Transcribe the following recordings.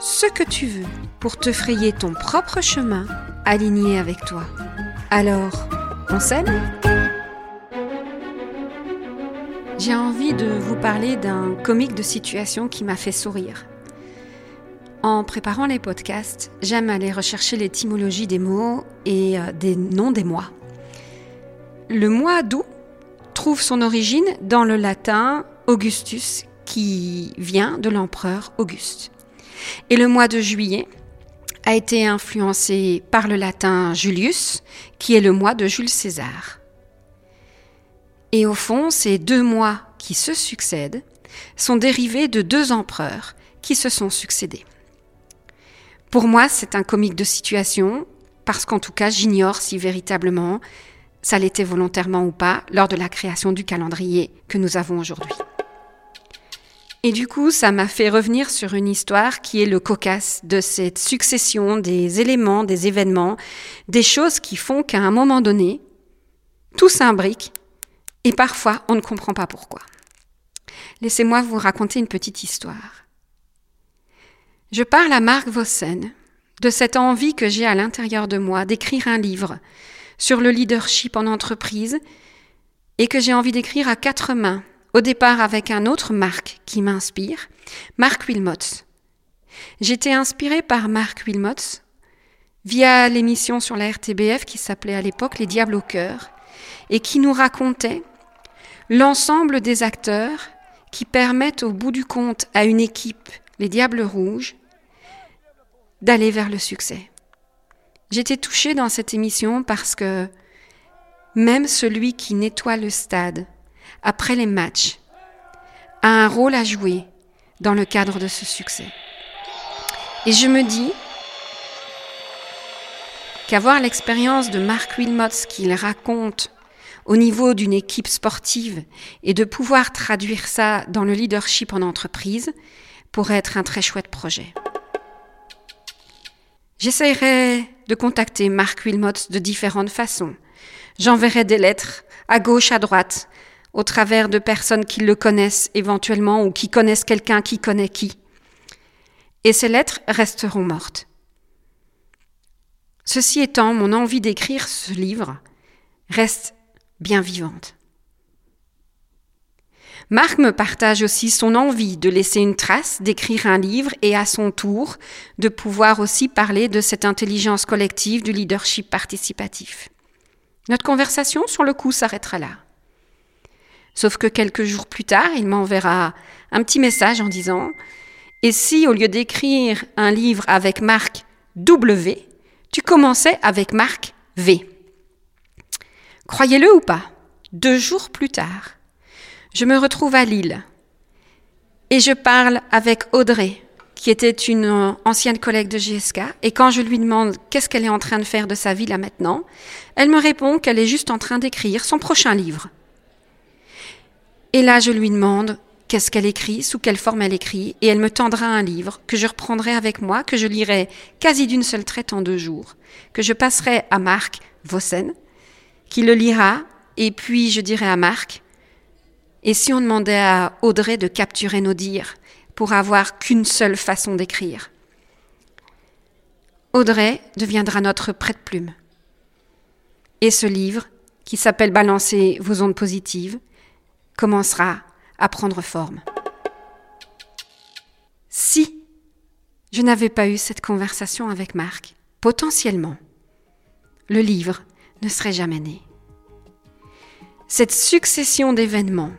ce que tu veux pour te frayer ton propre chemin aligné avec toi. Alors, on s'aime? J'ai envie de vous parler d'un comique de situation qui m'a fait sourire. En préparant les podcasts, j'aime aller rechercher l'étymologie des mots et euh, des noms des mois. Le mois d'août trouve son origine dans le latin Augustus, qui vient de l'empereur Auguste. Et le mois de juillet a été influencé par le latin Julius, qui est le mois de Jules César. Et au fond, ces deux mois qui se succèdent sont dérivés de deux empereurs qui se sont succédés. Pour moi, c'est un comique de situation, parce qu'en tout cas, j'ignore si véritablement ça l'était volontairement ou pas lors de la création du calendrier que nous avons aujourd'hui. Et du coup, ça m'a fait revenir sur une histoire qui est le cocasse de cette succession des éléments, des événements, des choses qui font qu'à un moment donné, tout s'imbrique et parfois on ne comprend pas pourquoi. Laissez-moi vous raconter une petite histoire. Je parle à Marc Vossen de cette envie que j'ai à l'intérieur de moi d'écrire un livre sur le leadership en entreprise et que j'ai envie d'écrire à quatre mains, au départ avec un autre Marc qui m'inspire, Marc Wilmots. J'étais inspirée par Marc Wilmots via l'émission sur la RTBF qui s'appelait à l'époque Les Diables au cœur et qui nous racontait l'ensemble des acteurs qui permettent au bout du compte à une équipe, les Diables Rouges, d'aller vers le succès. J'étais touchée dans cette émission parce que même celui qui nettoie le stade après les matchs a un rôle à jouer dans le cadre de ce succès. Et je me dis qu'avoir l'expérience de Mark Wilmots qu'il raconte au niveau d'une équipe sportive et de pouvoir traduire ça dans le leadership en entreprise pourrait être un très chouette projet. J'essaierai de contacter Marc Wilmots de différentes façons. J'enverrai des lettres à gauche, à droite, au travers de personnes qui le connaissent éventuellement ou qui connaissent quelqu'un qui connaît qui. Et ces lettres resteront mortes. Ceci étant, mon envie d'écrire ce livre reste bien vivante. Marc me partage aussi son envie de laisser une trace, d'écrire un livre et à son tour de pouvoir aussi parler de cette intelligence collective du leadership participatif. Notre conversation sur le coup s'arrêtera là. Sauf que quelques jours plus tard, il m'enverra un petit message en disant Et si au lieu d'écrire un livre avec Marc W, tu commençais avec Marc V? Croyez-le ou pas, deux jours plus tard, je me retrouve à Lille et je parle avec Audrey, qui était une ancienne collègue de GSK, et quand je lui demande qu'est-ce qu'elle est en train de faire de sa vie là maintenant, elle me répond qu'elle est juste en train d'écrire son prochain livre. Et là, je lui demande qu'est-ce qu'elle écrit, sous quelle forme elle écrit, et elle me tendra un livre que je reprendrai avec moi, que je lirai quasi d'une seule traite en deux jours, que je passerai à Marc Vossen, qui le lira, et puis je dirai à Marc, et si on demandait à Audrey de capturer nos dires pour avoir qu'une seule façon d'écrire? Audrey deviendra notre prête-plume. Et ce livre, qui s'appelle Balancer vos ondes positives, commencera à prendre forme. Si je n'avais pas eu cette conversation avec Marc, potentiellement, le livre ne serait jamais né. Cette succession d'événements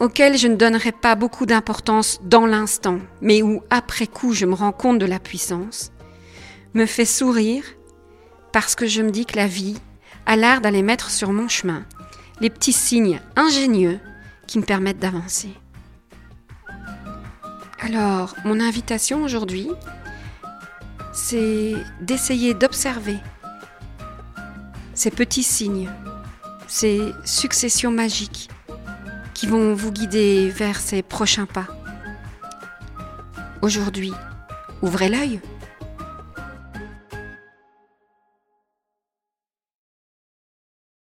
auquel je ne donnerai pas beaucoup d'importance dans l'instant, mais où après coup je me rends compte de la puissance, me fait sourire parce que je me dis que la vie a l'art d'aller mettre sur mon chemin les petits signes ingénieux qui me permettent d'avancer. Alors, mon invitation aujourd'hui, c'est d'essayer d'observer ces petits signes, ces successions magiques qui vont vous guider vers ces prochains pas. Aujourd'hui, ouvrez l'œil